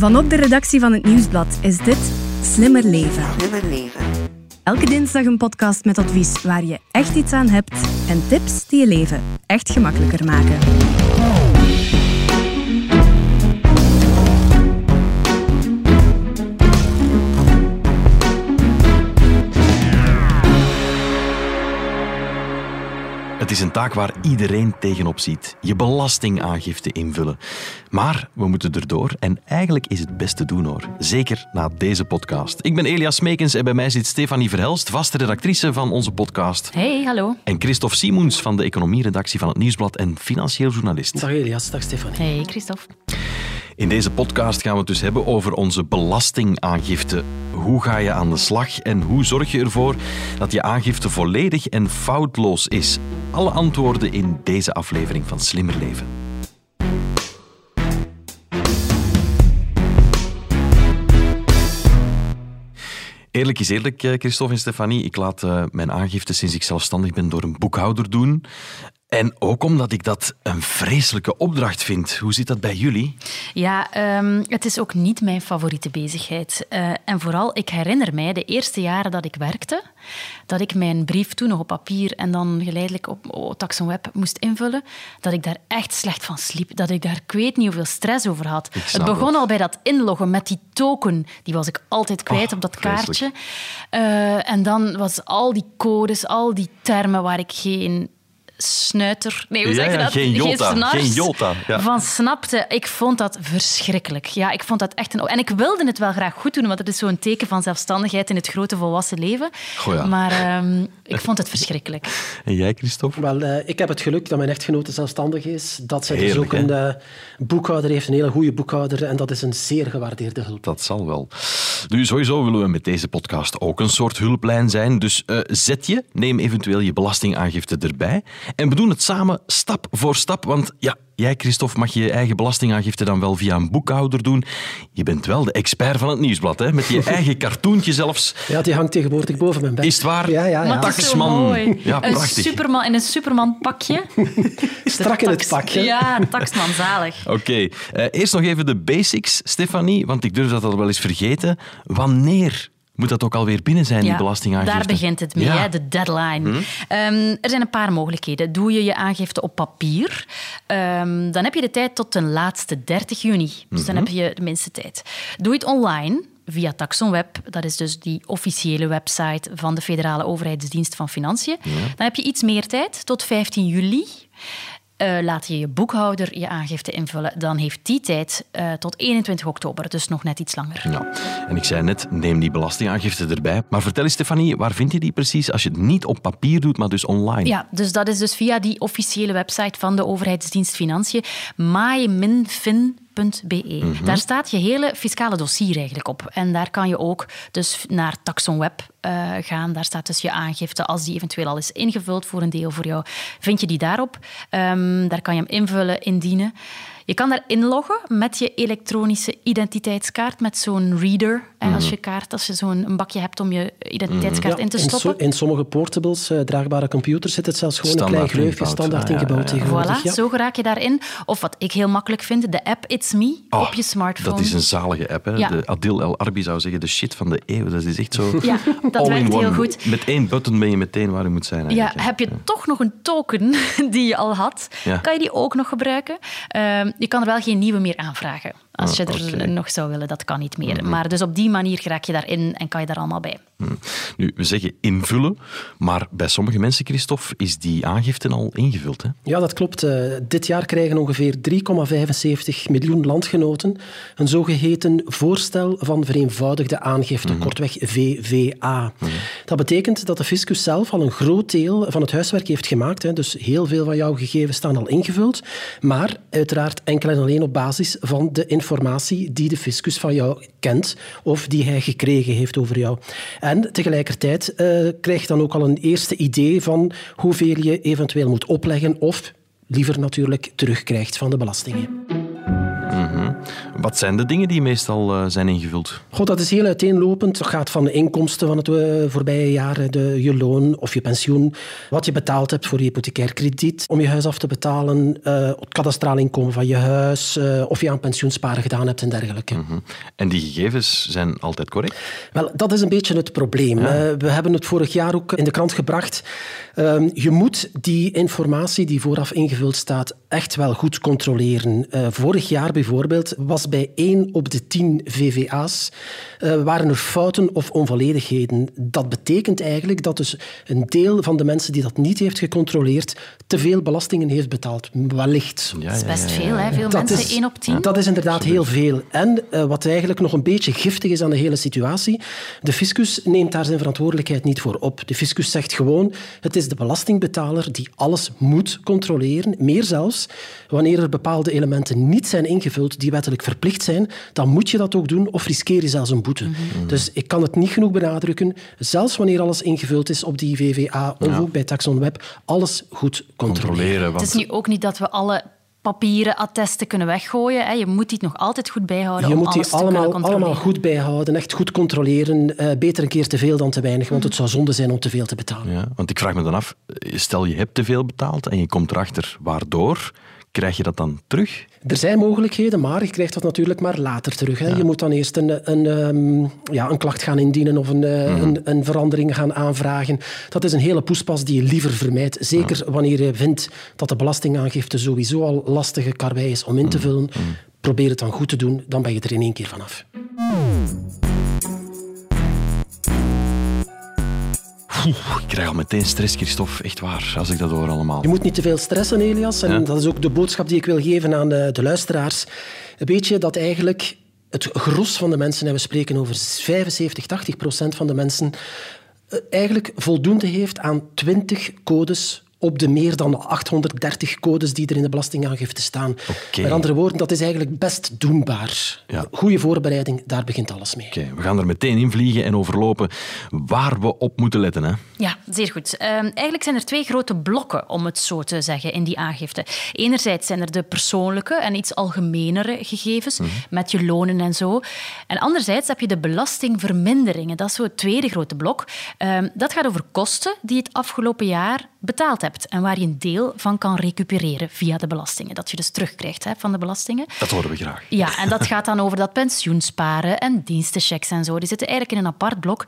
Vanop de redactie van het Nieuwsblad is dit Slimmer Leven. Slimmer leven. Elke dinsdag een podcast met advies waar je echt iets aan hebt en tips die je leven echt gemakkelijker maken. Het is een taak waar iedereen tegenop ziet. Je belastingaangifte invullen. Maar we moeten erdoor en eigenlijk is het best te doen hoor. Zeker na deze podcast. Ik ben Elias Smekens en bij mij zit Stefanie Verhelst, vaste redactrice van onze podcast. Hey, hallo. En Christophe Simons van de economieredactie van het Nieuwsblad en financieel journalist. Dag Elias, dag Stefanie. Hey, Christophe. In deze podcast gaan we het dus hebben over onze belastingaangifte. Hoe ga je aan de slag en hoe zorg je ervoor dat je aangifte volledig en foutloos is? Alle antwoorden in deze aflevering van Slimmer Leven. Eerlijk is eerlijk, eh, Christophe en Stefanie. Ik laat eh, mijn aangifte sinds ik zelfstandig ben door een boekhouder doen. En ook omdat ik dat een vreselijke opdracht vind. Hoe zit dat bij jullie? Ja, ehm, het is ook niet mijn favoriete bezigheid. Eh, en vooral, ik herinner mij de eerste jaren dat ik werkte, dat ik mijn brief toen nog op papier en dan geleidelijk op oh, Taxon Web moest invullen, dat ik daar echt slecht van sliep. Dat ik daar, ik weet niet hoeveel stress over had. Het begon al bij dat inloggen met die token. Die was ik altijd kwijt Oh, op dat vreselijk. kaartje. Eh, en dan was al die codes, al die termen waar ik geen snuiter... Nee, hoe Ja, zeg je ja, dat? geen jota, snars geen jota, ja. Van snapte. Ik vond dat verschrikkelijk. Ja, ik vond dat echt een... En ik wilde het wel graag goed doen, want het is zo'n teken van zelfstandigheid in het grote volwassen leven. Goh, ja. Maar ehm, ik vond het verschrikkelijk. En jij, Christophe? Wel, eh, ik heb het geluk dat mijn echtgenote zelfstandig is, dat zij dus ook een eh, boekhouder heeft, een hele goede boekhouder, en dat is een zeer gewaardeerde hulp. Dat zal wel. Nu, sowieso willen we met deze podcast ook een soort hulplijn zijn. Dus eh, zet je, neem eventueel je belastingaangifte erbij. En we doen het samen stap voor stap. Want ja, jij, Christophe, mag je eigen belastingaangifte dan wel via een boekhouder doen. Je bent wel de expert van het nieuwsblad, hè? met je eigen cartoontje zelfs. Ja, die hangt tegenwoordig boven mijn bed. Is het waar? Ja, ja, ja. Taxman. mooi. Ja, een prachtig. superman in een superman-pakje. Strak in het pakje. Ja, taxman, zalig. Oké, eh, eerst nog even de basics, Stefanie, want ik durf dat al wel eens vergeten. Wanneer moet dat ook alweer binnen zijn, die belastingaangifte? Daar begint het mee, Ja. hè, de deadline. Ehm, er zijn een paar mogelijkheden. Doe je je aangifte op papier, ehm, dan heb je de tijd tot ten laatste 30 juni. Dus dan heb je de minste tijd. Doe je het online via Taxon Web, dat is dus die officiële website van de Federale Overheidsdienst van Financiën, dan heb je iets meer tijd, tot 15 juli. Eh, laat je je boekhouder je aangifte invullen, dan heeft die tijd eh, tot 21 oktober, dus nog net iets langer. Ja, en ik zei net, neem die belastingaangifte erbij. Maar vertel eens, Stefanie, waar vind je die precies als je het niet op papier doet, maar dus online? Ja, dus dat is dus via die officiële website van de overheidsdienst Financiën, maaieminfin.be. Daar staat je hele fiscale dossier eigenlijk op. En daar kan je ook dus naar Taxon Web eh, gaan. Daar staat dus je aangifte, als die eventueel al is ingevuld voor een deel voor jou, vind je die daarop. Ehm, daar kan je hem invullen, indienen. Je kan daar inloggen met je elektronische identiteitskaart, met zo'n reader. En als je kaart, als je zo'n een bakje hebt om je identiteitskaart in te in, so- stoppen. in sommige portables, eh, draagbare computers, zit het zelfs gewoon een klein gleufje ingebouwd. standaard Ah, ja, ingebouwd ja, ja. tegenwoordig. Voilà, ja. zo geraak je daarin. Of wat ik heel makkelijk vind, de app It's Me Oh, op je smartphone. Dat is een zalige app. Hè? Ja. De Adil El Arbi zou zeggen, de shit van de eeuw. Dat is echt zo... Ja, dat all in werkt heel one. goed. Met één button ben je meteen waar je moet zijn. Ja, eigenlijk, heb je toch nog een token die je al had, Ja. kan je die ook nog gebruiken. Ehm, je kan er wel geen nieuwe meer aanvragen. Als Ah, je er nog zou willen, dat kan niet meer. Maar dus op die manier raak je daarin en kan je daar allemaal bij. Nu, we zeggen invullen, maar bij sommige mensen, Christophe, is die aangifte al ingevuld. Hè? Ja, dat klopt. Eh, dit jaar krijgen ongeveer 3,75 miljoen landgenoten een zogeheten voorstel van vereenvoudigde aangifte, kortweg VVA. Dat betekent dat de fiscus zelf al een groot deel van het huiswerk heeft gemaakt. Hè. Dus heel veel van jouw gegevens staan al ingevuld, maar uiteraard enkel en alleen op basis van de informatie die de fiscus van jou kent of die hij gekregen heeft over jou. En tegelijkertijd eh, krijg je dan ook al een eerste idee van hoeveel je eventueel moet opleggen of liever natuurlijk terugkrijgt van de belastingen. Wat zijn de dingen die meestal uh, zijn ingevuld? Goh, dat is heel uiteenlopend. Dat gaat van de inkomsten van het uh, voorbije jaar, de, je loon of je pensioen, wat je betaald hebt voor je hypothecair krediet om je huis af te betalen, uh, het kadastraal inkomen van je huis, of je aan pensioensparen gedaan hebt en dergelijke. Mhm. En die gegevens zijn altijd correct? Wel, dat is een beetje het probleem. Ja. we hebben het vorig jaar ook in de krant gebracht. Ehm, je moet die informatie die vooraf ingevuld staat echt wel goed controleren. vorig jaar bijvoorbeeld was bij 1 op de 10 VVA's uh, waren er fouten of onvolledigheden. Dat betekent eigenlijk dat dus een deel van de mensen die dat niet heeft gecontroleerd te veel belastingen heeft betaald. Wellicht. Ja, dat is best veel, hè? Veel dat mensen, is, 1 op 10. Dat is inderdaad heel veel. En uh, wat eigenlijk nog een beetje giftig is aan de hele situatie, de fiscus neemt daar zijn verantwoordelijkheid niet voor op. De fiscus zegt gewoon, het is de belastingbetaler die alles moet controleren. Meer zelfs, wanneer er bepaalde elementen niet zijn ingevuld die wettelijk verplicht zijn, dan moet je dat ook doen of riskeer je zelfs een boete. Mhm. Dus ik kan het niet genoeg benadrukken. Zelfs wanneer alles ingevuld is op die VVA of ook bij Taxon Web, alles goed controleren. controleren Het is nu ook niet dat we alle papieren attesten kunnen weggooien. Hè. Je moet die nog altijd goed bijhouden je om moet die allemaal, allemaal goed bijhouden, echt goed controleren. Uh, beter een keer te veel dan te weinig, want het zou zonde zijn om te veel te betalen. Ja, want ik vraag me dan af, stel je hebt te veel betaald en je komt erachter waardoor Krijg je dat dan terug? Er zijn mogelijkheden, maar je krijgt dat natuurlijk maar later terug. Hè. Je moet dan eerst een, een, um, ja, een klacht gaan indienen of een, uh, mm. een, een, verandering gaan aanvragen. Dat is een hele poespas die je liever vermijdt. Zeker wanneer je vindt dat de belastingaangifte sowieso al lastige karwei is om in te mhm. vullen. Mm. Probeer het dan goed te doen, dan ben je er in één keer vanaf. Ik krijg al meteen stress, Christophe. Echt waar, als ik dat hoor allemaal. Je moet niet te veel stressen, Elias. En dat is ook de boodschap die ik wil geven aan de, de luisteraars. Weet je dat eigenlijk het gros van de mensen, en we spreken over 75, 80 procent van de mensen, eh, eigenlijk voldoende heeft aan 20 codes op de meer dan 830 codes die er in de belastingaangifte staan. Okay. Met andere woorden, dat is eigenlijk best doenbaar. Ja. Goede voorbereiding, daar begint alles mee. Okay. We gaan er meteen in vliegen en overlopen waar we op moeten letten. Hè? Ja, zeer goed. Uh, eigenlijk zijn er twee grote blokken, om het zo te zeggen, in die aangifte. Enerzijds zijn er de persoonlijke en iets algemenere gegevens, mm met je lonen en zo. En anderzijds heb je de belastingverminderingen. Dat is zo het tweede grote blok. Uh, dat gaat over kosten die het afgelopen jaar betaald hebt en waar je een deel van kan recupereren via de belastingen. Dat je dus terugkrijgt hè, van de belastingen. Dat horen we graag. Ja, en dat gaat dan over dat pensioensparen en dienstenchecks en zo. Die zitten eigenlijk in een apart blok. Um,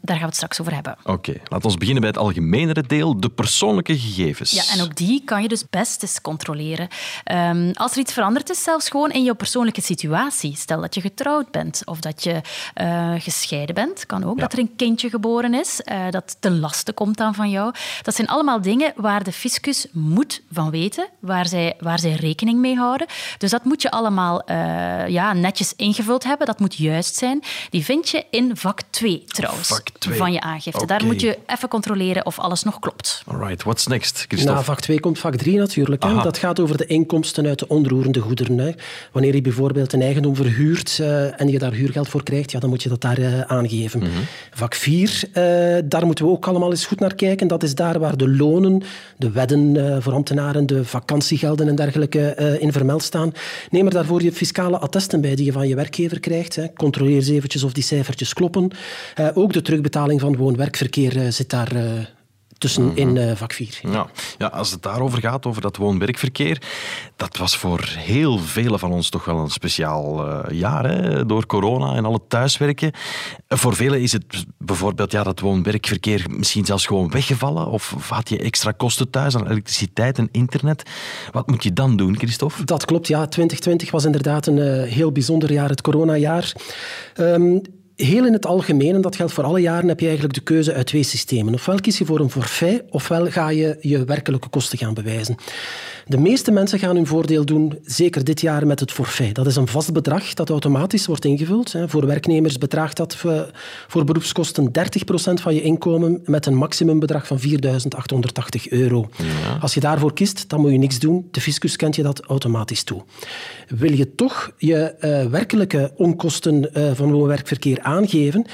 daar gaan we het straks over hebben. Oké, okay, laten we beginnen bij het algemenere deel, de persoonlijke gegevens. Ja, en ook die kan je dus best eens controleren. Um, als er iets veranderd is, zelfs gewoon in jouw persoonlijke situatie. Stel dat je getrouwd bent of dat je uh, gescheiden bent. Kan ook ja. dat er een kindje geboren is, uh, dat ten laste komt dan van jou. Dat zijn allemaal dingen waar de fiscus moet van weten, waar zij, waar zij rekening mee houden. Dus dat moet je allemaal uh, ja, netjes ingevuld hebben. Dat moet juist zijn. Die vind je in vak 2 trouwens, vak 2. van je aangifte. Okay. Daar moet je even controleren of alles nog klopt. Alright, what's next, Christophe? Na vak 2 komt vak 3 natuurlijk. Hè. Dat gaat over de inkomsten uit de onroerende goederen. Hè. Wanneer je bijvoorbeeld een eigendom verhuurt uh, en je daar huurgeld voor krijgt, ja, dan moet je dat daar uh, aangeven. Mm -hmm. Vak 4, daar moeten we ook allemaal eens goed naar kijken. Dat is daar waar de lonen, de wedden uh, voor ambtenaren, de vakantiegelden en dergelijke uh, in vermeld staan. Neem er daarvoor je fiscale attesten bij die je van je werkgever krijgt. Hè. Controleer eens eventjes of die cijfertjes kloppen. Uh, ook de terugbetaling van woon-werkverkeer zit daar tussen mhm. in uh, vak 4. Ja. ja, als het daarover gaat, over dat woon-werkverkeer, dat was voor heel velen van ons toch wel een speciaal uh, jaar, hè? door corona en al het thuiswerken. Voor velen is het bijvoorbeeld ja, dat woon-werkverkeer misschien zelfs gewoon weggevallen, of, of, had je extra kosten thuis aan elektriciteit en internet. Wat moet je dan doen, Christophe? Dat klopt, ja. 2020 was inderdaad een uh, heel bijzonder jaar, het coronajaar. Um, heel in het algemeen, en dat geldt voor alle jaren, heb je eigenlijk de keuze uit twee systemen. Ofwel kies je voor een forfait, ofwel ga je je werkelijke kosten gaan bewijzen. De meeste mensen gaan hun voordeel doen, zeker dit jaar, met het forfait. Dat is een vast bedrag dat automatisch wordt ingevuld. Voor werknemers bedraagt dat voor beroepskosten 30% van je inkomen met een maximumbedrag van 4.880 euro. Ja. Als je daarvoor kiest, dan moet je niks doen. De fiscus kent je dat automatisch toe. Wil je toch je uh, werkelijke onkosten uh, van woonwerkverkeer aangeven,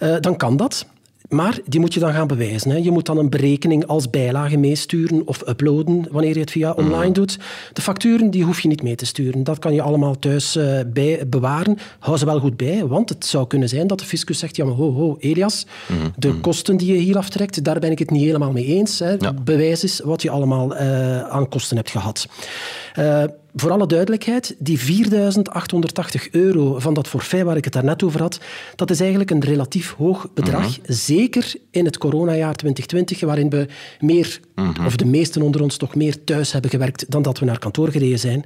uh, dan kan dat. Maar die moet je dan gaan bewijzen. Hè. Je moet dan een berekening als bijlage meesturen of uploaden wanneer je het via online doet. De facturen die hoef je niet mee te sturen. Dat kan je allemaal thuis uh, bij bewaren. Hou ze wel goed bij, want het zou kunnen zijn dat de fiscus zegt ja, maar ho, ho, Elias, de kosten die je hier aftrekt, daar ben ik het niet helemaal mee eens. Hè. Bewijs is wat je allemaal uh, aan kosten hebt gehad. Uh, voor alle duidelijkheid, die 4.880 euro van dat forfait waar ik het daarnet over had, dat is eigenlijk een relatief hoog bedrag. -hmm. Zeker in het coronajaar 2020, waarin we meer, -hmm. of de meesten onder ons, toch meer thuis hebben gewerkt dan dat we naar kantoor gereden zijn.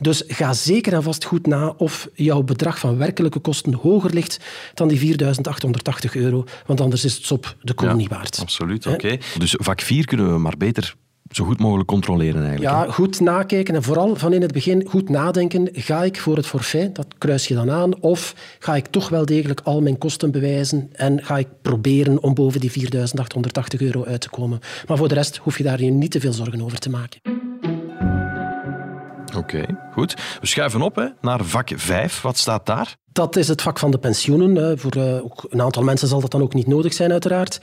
Dus ga zeker en vast goed na of jouw bedrag van werkelijke kosten hoger ligt dan die 4.880 euro, want anders is het sop de kool ja, niet waard. Absoluut, oké. Okay. Dus vak 4 kunnen we maar beter zo goed mogelijk controleren eigenlijk. Ja, goed nakijken en vooral van in het begin goed nadenken. Ga ik voor het forfait, dat kruis je dan aan, of ga ik toch wel degelijk al mijn kosten bewijzen en ga ik proberen om boven die 4.880 euro uit te komen. Maar voor de rest hoef je daar niet te veel zorgen over te maken. Oké, okay, goed. We schuiven op hè, naar vak 5. Wat staat daar? Dat is het vak van de pensioenen. Voor ook een aantal mensen zal dat dan ook niet nodig zijn, uiteraard.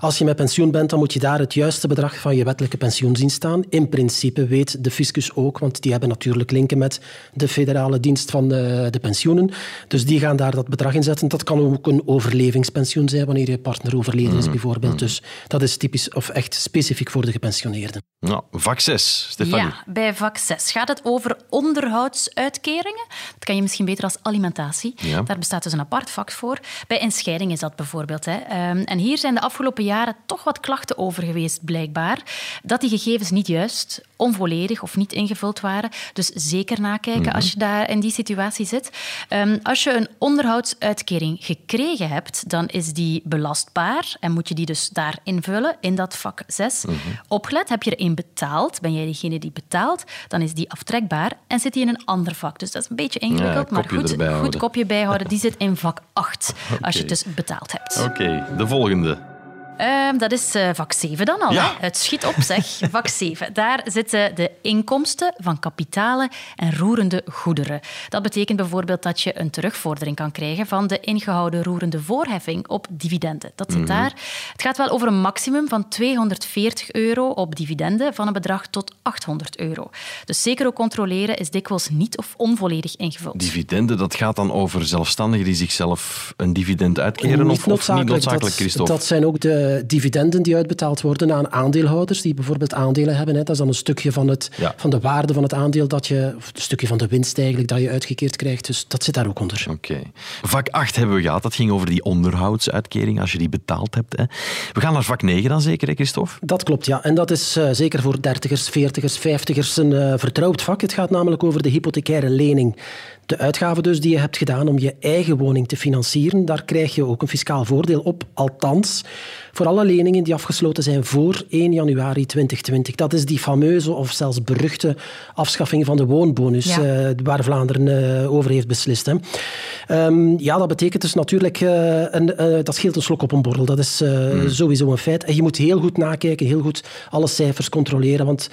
Als je met pensioen bent, dan moet je daar het juiste bedrag van je wettelijke pensioen zien staan. In principe weet de fiscus ook, want die hebben natuurlijk linken met de federale dienst van de, de pensioenen. Dus die gaan daar dat bedrag in zetten. Dat kan ook een overlevingspensioen zijn, wanneer je partner overleden is, bijvoorbeeld. Dus dat is typisch of echt specifiek voor de gepensioneerden. Nou, vak 6, Stefanie. Ja, bij vak 6 gaat het over onderhoudsuitkeringen. Dat kan je misschien beter als alimentatie. Ja. Daar bestaat dus een apart vak voor. Bij escheiding is dat bijvoorbeeld. Hè. En hier zijn de afgelopen jaren toch wat klachten over geweest, blijkbaar. Dat die gegevens niet juist, onvolledig of niet ingevuld waren. Dus zeker nakijken mm -hmm. als je daar in die situatie zit. Um, als je een onderhoudsuitkering gekregen hebt, dan is die belastbaar en moet je die dus daar invullen in dat vak 6. Mm -hmm. Opgelet, heb je er één betaald, ben jij degene die betaalt, dan is die aftrekbaar en zit die in een ander vak. Dus dat is een beetje ingewikkeld, ja, maar goed, goed kopje bijhouden. Die zit in vak 8, okay. als je het dus betaald hebt. Oké, okay, de volgende. Uh, dat is uh, vak 7 dan al. Ja. Hè? Het schiet op, zeg. vak 7. Daar zitten de inkomsten van kapitalen en roerende goederen. Dat betekent bijvoorbeeld dat je een terugvordering kan krijgen van de ingehouden roerende voorheffing op dividenden. Dat zit mm -hmm. daar. Het gaat wel over een maximum van 240 euro op dividenden van een bedrag tot 800 euro. Dus zeker ook controleren is dikwijls niet of onvolledig ingevuld. Dividenden, dat gaat dan over zelfstandigen die zichzelf een dividend uitkeren? Niet of, niet noodzakelijk, dat, Christophe? Dat zijn ook de dividenden die uitbetaald worden aan aandeelhouders die bijvoorbeeld aandelen hebben. Hè. Dat is dan een stukje van, het, ja. van de waarde van het aandeel dat je, of een stukje van de winst eigenlijk dat je uitgekeerd krijgt. Dus dat zit daar ook onder. Oké. Okay. Vak 8 hebben we gehad. Dat ging over die onderhoudsuitkering als je die betaald hebt. Hè. We gaan naar vak 9 dan zeker, hè, Christophe? Dat klopt, ja. En dat is uh, zeker voor dertigers, veertigers, vijftigers een uh, vertrouwd vak. Het gaat namelijk over de hypothecaire lening. De uitgaven dus die je hebt gedaan om je eigen woning te financieren, daar krijg je ook een fiscaal voordeel op. Althans, voor alle leningen die afgesloten zijn voor 1 januari 2020. Dat is die fameuze of zelfs beruchte afschaffing van de woonbonus, ja. uh, waar Vlaanderen uh, over heeft beslist. Hè. Um, ja, dat betekent dus natuurlijk, uh, een, dat scheelt een slok op een borrel. Dat is mm. sowieso een feit. En je moet heel goed nakijken, heel goed alle cijfers controleren, want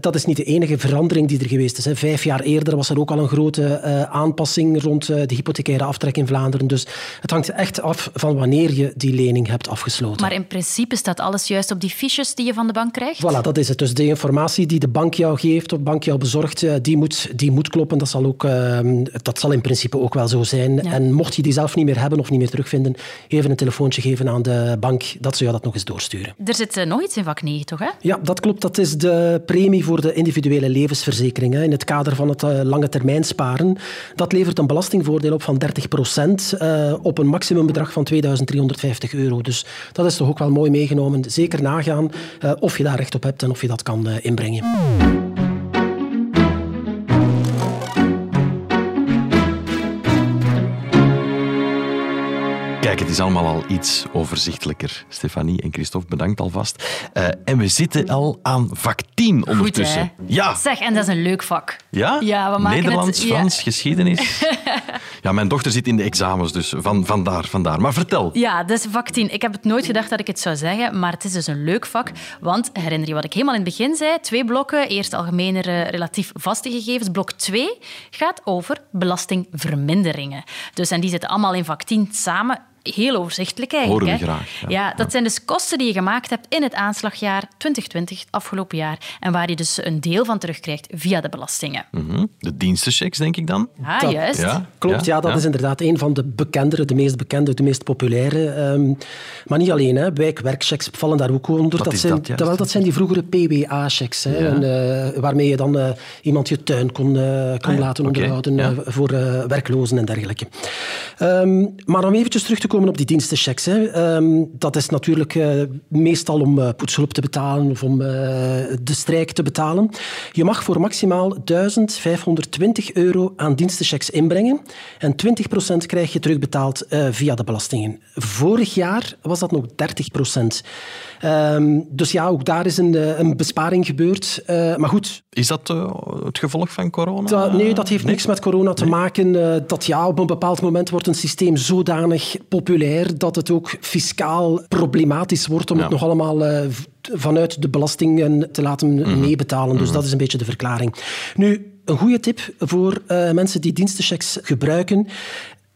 dat is niet de enige verandering die er geweest is. Hè. Vijf jaar eerder was er ook al een grote uh, aanpassing rond uh, de hypothecaire aftrek in Vlaanderen. Dus het hangt echt af van wanneer je die lening hebt afgesloten. Maar in principe staat alles juist op die fiches die je van de bank krijgt? Voilà, dat is het. Dus de informatie die de bank jou geeft, of de bank jou bezorgt, uh, die, moet, die moet kloppen. Dat zal, ook, dat zal in principe ook wel zo zijn. Ja. En mocht je die zelf niet meer hebben of niet meer terugvinden, even een telefoontje geven aan de bank, dat ze jou dat nog eens doorsturen. Er zit nog iets in vak 9, toch? Hè? Ja, dat klopt. Dat is de premie voor de individuele levensverzekering. Hè. In het kader van het lange termijn sparen. Dat levert een belastingvoordeel op van 30 procent uh, op een maximumbedrag van 2350 euro. Dus dat is toch ook wel mooi meegenomen. Zeker nagaan uh, of je daar recht op hebt en of je dat kan uh, inbrengen. Het is allemaal al iets overzichtelijker. Stefanie en Christophe, bedankt alvast. Uh, en we zitten al aan vak 10 ondertussen. Goed, ja. Zeg, en dat is een leuk vak. Ja? Ja, we maken Nederlands, het, Frans, ja. geschiedenis. ja, mijn dochter zit in de examens, dus van, vandaar, vandaar. Maar vertel. Ja, dus vak 10. Ik heb het nooit gedacht dat ik het zou zeggen, maar het is dus een leuk vak. Want, herinner je wat ik helemaal in het begin zei? Twee blokken. Eerst algemenere, relatief vaste gegevens. Blok 2 gaat over belastingverminderingen. Dus, en die zitten allemaal in vak 10 samen heel overzichtelijk eigenlijk. Horen we hè. graag, ja. Ja, dat zijn dus kosten die je gemaakt hebt in het aanslagjaar 2020, het afgelopen jaar, en waar je dus een deel van terugkrijgt via de belastingen. Mhm. De dienstenchecks, denk ik dan? Ah, Dat- juist. Ja. Klopt, ja, dat ja. is inderdaad een van de bekendere, de meest bekende, de meest populaire. ehm, maar niet alleen, hè. wijk-werkchecks vallen daar ook onder. Wat is zijn, dat wel, dat zijn die vroegere PWA-checks, hè, en, eh, waarmee je dan eh, iemand je tuin kon, eh, kon Ah ja, laten onderhouden ja. voor eh, werklozen en dergelijke. Ehm, maar om eventjes terug te komen op die dienstenchecks. Hè. Ehm, dat is natuurlijk eh, meestal om eh, poetshulp te betalen of om eh, de strijk te betalen. Je mag voor maximaal 1520 euro aan dienstenchecks inbrengen en 20% krijg je terugbetaald via de belastingen. Vorig jaar was dat nog 30%. Ehm, dus ja, ook daar is een, een besparing gebeurd. Maar goed, Is dat het gevolg van corona? nee, dat heeft niks met corona te maken. dat ja, op een bepaald moment wordt een systeem zodanig populair dat het ook fiscaal problematisch wordt om Ja. het nog allemaal eh, vanuit de belastingen te laten meebetalen. Dus dat is een beetje de verklaring. Nu, een goede tip voor eh, mensen die dienstenchecks gebruiken.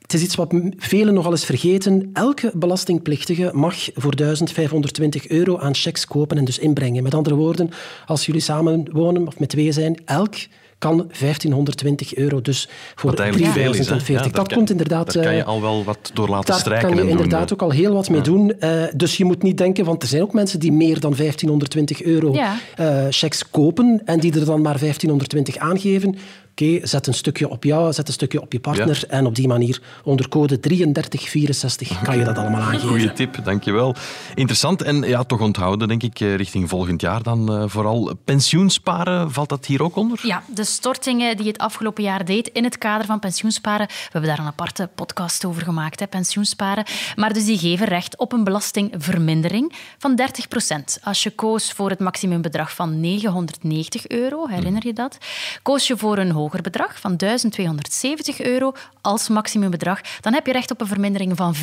Het is iets wat velen nogal eens vergeten. Elke belastingplichtige mag voor 1520 euro aan checks kopen en dus inbrengen. Met andere woorden, als jullie samen wonen of met twee zijn, elk kan 1520 euro. Dus voor Wat eigenlijk veel is. hè? 3040. Ja, dat kan- komt inderdaad... Daar kan je eh, al wel wat door laten daar strijken. kan je doen, inderdaad ook al heel wat mee doen. Eh, dus je moet niet denken, want er zijn ook mensen die meer dan 1520 euro Ja. eh, checks kopen en die er dan maar 1520 aangeven. Oké, zet een stukje op jou, zet een stukje op je partner en op die manier onder code 3364 kan je dat allemaal aangeven. Goeie tip, dankjewel. Interessant en ja, toch onthouden, denk ik, eh, richting volgend jaar dan eh, vooral. Pensioensparen, valt dat hier ook onder? Ja, de stortingen die je het afgelopen jaar deed in het kader van pensioensparen. We hebben daar een aparte podcast over gemaakt, hè, pensioensparen. Maar dus die geven recht op een belastingvermindering van 30% Als je koos voor het maximumbedrag van 990 euro, herinner je dat? Koos je voor een hoger bedrag van 1270 euro als maximumbedrag, dan heb je recht op een vermindering van 25%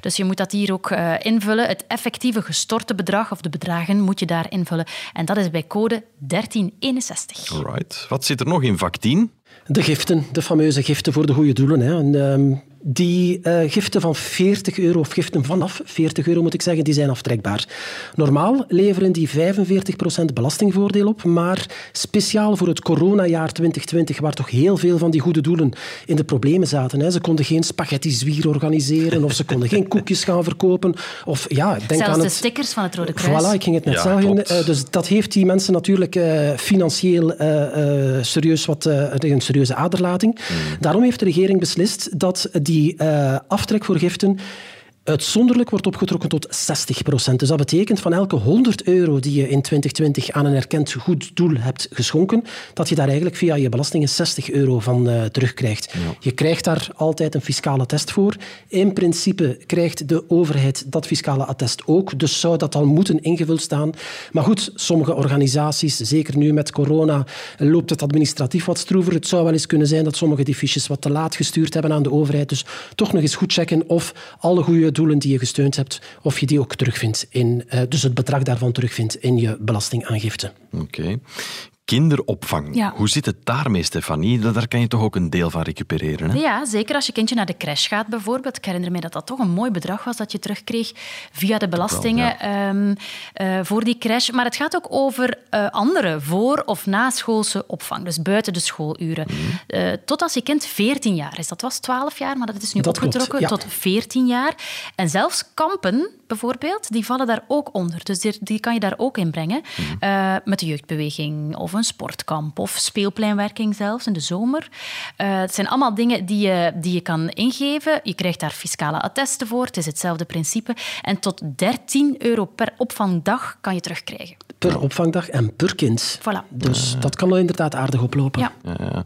Dus je moet dat hier ook eh, invullen. Het effectieve gestorte bedrag, of de bedragen, moet je daar invullen. En dat is bij code 1361. Alright. Wat zit er nog in vak 10? De giften, de fameuze giften voor de goede doelen. Hè. En, ehm, die eh, giften van 40 euro, of giften vanaf 40 euro moet ik zeggen, die zijn aftrekbaar. Normaal leveren die 45% belastingvoordeel op, maar speciaal voor het coronajaar 2020, waar toch heel veel van die goede doelen in de problemen zaten. Hè. Ze konden geen spaghetti zwier organiseren, of ze konden geen koekjes gaan verkopen. Of ja, ik denk Zelfs aan de het... stickers van het Rode Kruis. Voilà, ik ging het net Ja, zeggen. Eh, dus dat heeft die mensen natuurlijk eh, financieel eh, eh, serieus wat, een serieuze aderlating. Hmm. Daarom heeft de regering beslist dat die eh, aftrek voor giften uitzonderlijk wordt opgetrokken tot 60% Dus dat betekent van elke 100 euro die je in 2020 aan een erkend goed doel hebt geschonken, dat je daar eigenlijk via je belastingen 60 euro van eh, terugkrijgt. Je krijgt daar altijd een fiscale test voor. In principe krijgt de overheid dat fiscale attest ook, dus zou dat al moeten ingevuld staan. Maar goed, sommige organisaties, zeker nu met corona, loopt het administratief wat stroever. Het zou wel eens kunnen zijn dat sommige die fiches wat te laat gestuurd hebben aan de overheid. Dus toch nog eens goed checken of alle goede doelen die je gesteund hebt, of je die ook terugvindt in, eh, dus het bedrag daarvan terugvindt in je belastingaangifte. Oké. Kinderopvang. Ja. Hoe zit het daarmee, Stefanie? Daar kan je toch ook een deel van recupereren? Hè? Ja, zeker als je kindje naar de crash gaat bijvoorbeeld. Ik herinner me dat dat toch een mooi bedrag was dat je terugkreeg via de belastingen ehm, eh, voor die crash. Maar het gaat ook over eh, andere voor- of naschoolse opvang. Dus buiten de schooluren. Mhm. Eh, tot als je kind 14 jaar is. Dat was 12 jaar, maar dat is nu Dat klopt, opgetrokken ja. tot 14 jaar. En zelfs kampen bijvoorbeeld, die vallen daar ook onder. Dus die, die kan je daar ook in brengen. Mhm. Eh, met de jeugdbeweging of een sportkamp of speelpleinwerking zelfs in de zomer. Eh, het zijn allemaal dingen die je, die je kan ingeven. Je krijgt daar fiscale attesten voor. Het is hetzelfde principe. En tot 13 euro per opvangdag kan je terugkrijgen. Per opvangdag en per kind. Voilà. Dus dat kan wel inderdaad aardig oplopen. Ja. Ja, ja.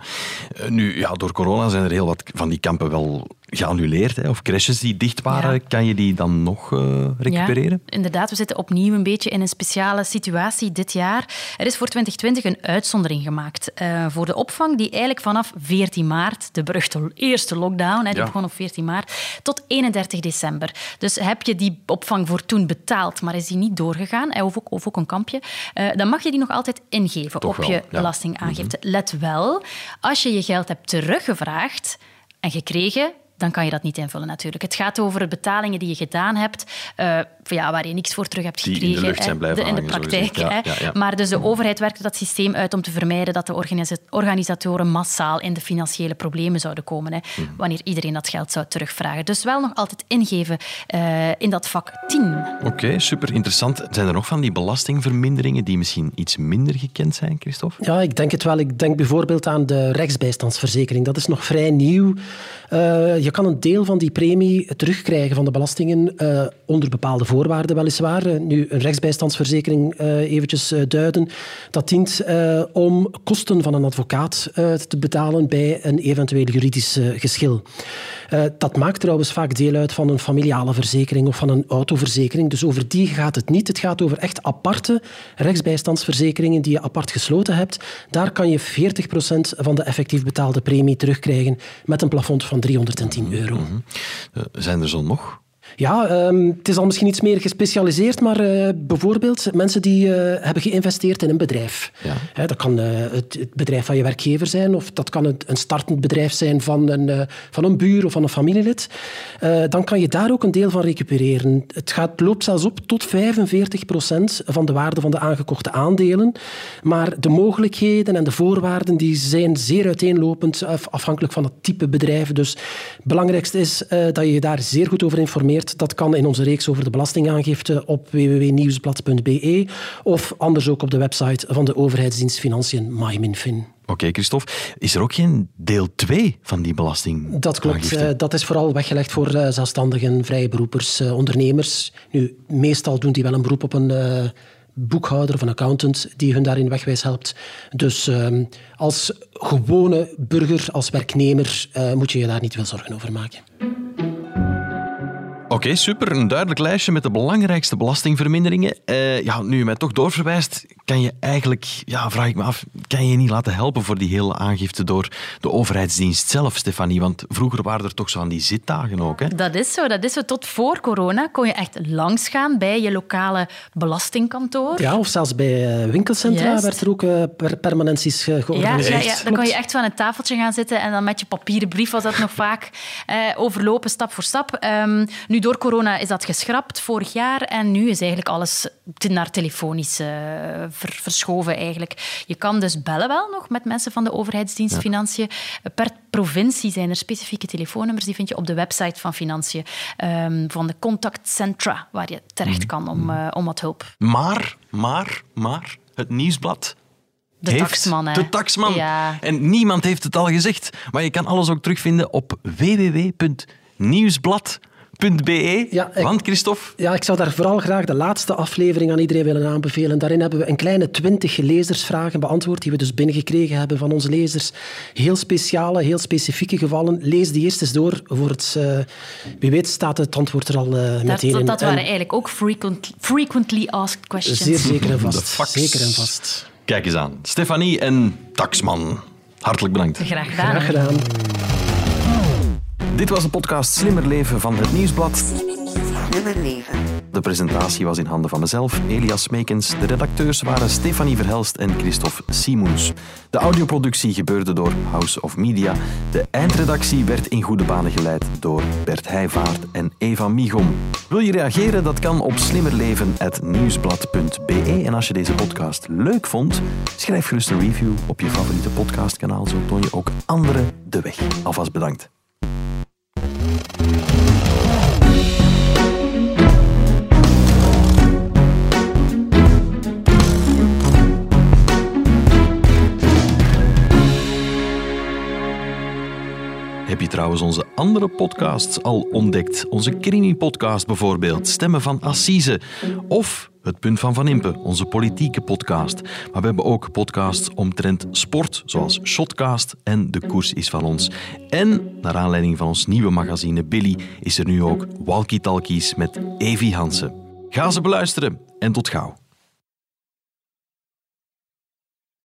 Eh, Nu, ja, door corona zijn er heel wat van die kampen wel geannuleerd. Hè? Of crashes die dicht waren. Ja. Kan je die dan nog eh, recupereren? Ja, inderdaad, we zitten opnieuw een beetje in een speciale situatie dit jaar. Er is voor 2020 een uitzondering gemaakt eh, voor de opvang, die eigenlijk vanaf 14 maart, de beruchte eerste lockdown, hè, die Ja. begon op 14 maart, tot 31 december. Dus heb je die opvang voor toen betaald, maar is die niet doorgegaan, of, ook, of ook een kampje, eh, dan mag je die nog altijd ingeven Toch op wel, je ja. Mhm. belastingaangifte. Let wel, als je je geld hebt teruggevraagd en gekregen, dan kan je dat niet invullen natuurlijk. Het gaat over betalingen die je gedaan hebt, uh, ja, waar je niks voor terug hebt gekregen. Die in de lucht zijn blijven In de praktijk. Ja, ja, maar dus de overheid werkt dat systeem uit om te vermijden dat de organisatoren massaal in de financiële problemen zouden komen, hè, mhm. wanneer iedereen dat geld zou terugvragen. Dus wel nog altijd ingeven uh, in dat vak 10. Oké, super interessant. Zijn er nog van die belastingverminderingen die misschien iets minder gekend zijn, Christophe? Ja, ik denk het wel. Ik denk bijvoorbeeld aan de rechtsbijstandsverzekering. Dat is nog vrij nieuw. Uh, je kan een deel van die premie terugkrijgen van de belastingen uh, onder bepaalde voorwaarden weliswaar. Uh, nu, een rechtsbijstandsverzekering eventjes duiden. Dat dient om kosten van een advocaat te betalen bij een eventueel juridisch geschil. dat maakt trouwens vaak deel uit van een familiale verzekering of van een autoverzekering. Dus over die gaat het niet. Het gaat over echt aparte rechtsbijstandsverzekeringen die je apart gesloten hebt. Daar kan je 40% van de effectief betaalde premie terugkrijgen met een plafond van 310 Mm -hmm. zijn er zo nog? Ja, um, het is al misschien iets meer gespecialiseerd, maar uh, bijvoorbeeld mensen die uh, hebben geïnvesteerd in een bedrijf. Ja. dat kan uh, het, het, bedrijf van je werkgever zijn, of dat kan een, een startend bedrijf zijn van een, van een buur of van een familielid. dan kan je daar ook een deel van recupereren. Het gaat, loopt zelfs op tot 45% van de waarde van de aangekochte aandelen. Maar de mogelijkheden en de voorwaarden die zijn zeer uiteenlopend, afhankelijk van het type bedrijf. Dus het belangrijkste is dat je je daar zeer goed over informeert dat kan in onze reeks over de belastingaangifte op www.nieuwsblad.be of anders ook op de website van de overheidsdienst Financiën MyMinFin. Oké, Christophe. Is er ook geen deel 2 van die belasting? Dat klopt. Uh, dat is vooral weggelegd voor uh, zelfstandigen, vrije beroepers, uh, ondernemers. Nu, meestal doen die wel een beroep op een boekhouder of een accountant die hun daarin wegwijs helpt. Dus ehm, als gewone burger, als werknemer, moet je je daar niet veel zorgen over maken. Oké, super. Een duidelijk lijstje met de belangrijkste belastingverminderingen. Uh, ja, nu je mij toch doorverwijst, kan je eigenlijk, ja, vraag ik me af, kan je je niet laten helpen voor die hele aangifte door de overheidsdienst zelf, Stefanie? Want vroeger waren er toch zo aan die zitdagen ook, hè? Dat is zo, dat is zo. Tot voor corona kon je echt langsgaan bij je lokale belastingkantoor. Ja, of zelfs bij eh, winkelcentra werd er ook uh, permanenties georganiseerd. Ja, ja, ja, dan kon je echt van een tafeltje gaan zitten en dan met je papieren brief was dat nog vaak overlopen, stap voor stap. Um, nu door corona is dat geschrapt vorig jaar en nu is eigenlijk alles naar telefonisch uh, verschoven. Eigenlijk. Je kan dus bellen wel nog met mensen van de overheidsdienst Financiën. Per provincie zijn er specifieke telefoonnummers, die vind je op de website van Financiën, um, van de contactcentra, waar je terecht kan om, uh, om wat hulp. Maar, maar, maar, het nieuwsblad de heeft taxman, hè? De taxman. Ja. En niemand heeft het al gezegd. Maar je kan alles ook terugvinden op www.nieuwsblad.nl .be. Ja, Want, Christophe? Ja, ik zou daar vooral graag de laatste aflevering aan iedereen willen aanbevelen. Daarin hebben we een kleine twintig lezersvragen beantwoord, die we dus binnengekregen hebben van onze lezers. Heel speciale, heel specifieke gevallen. Lees die eerst eens door. Voor het, uh, wie weet staat het antwoord er al uh, meteen dat, in. Dat waren eigenlijk ook frequent, frequently asked questions. Zeer zeker en vast. Zeker en vast. Kijk eens aan. Stefanie en Taxman. Hartelijk bedankt. Graag gedaan. Graag gedaan. Dit was de podcast Slimmer Leven van het Nieuwsblad. Slimmer Leven. De presentatie was in handen van mezelf, Elias Meekens. De redacteurs waren Stefanie Verhelst en Christophe Simons. De audioproductie gebeurde door House of Media. De eindredactie werd in goede banen geleid door Bert Heijvaart en Eva Migom. Wil je reageren? Dat kan op slimmerleven.nieuwsblad.be. En als je deze podcast leuk vond, schrijf gerust een review op je favoriete podcastkanaal. Zo toon je ook anderen de weg. Alvast bedankt. Je trouwens onze andere podcasts al ontdekt? Onze Crimi-podcast bijvoorbeeld, Stemmen van Assise. Of Het Punt van Van Impe, onze politieke podcast. Maar we hebben ook podcasts omtrent sport, zoals Shotcast en De Koers is van ons. En, naar aanleiding van ons nieuwe magazine Billy, is er nu ook Walkie Talkies met Evi Hansen. Ga ze beluisteren en tot gauw.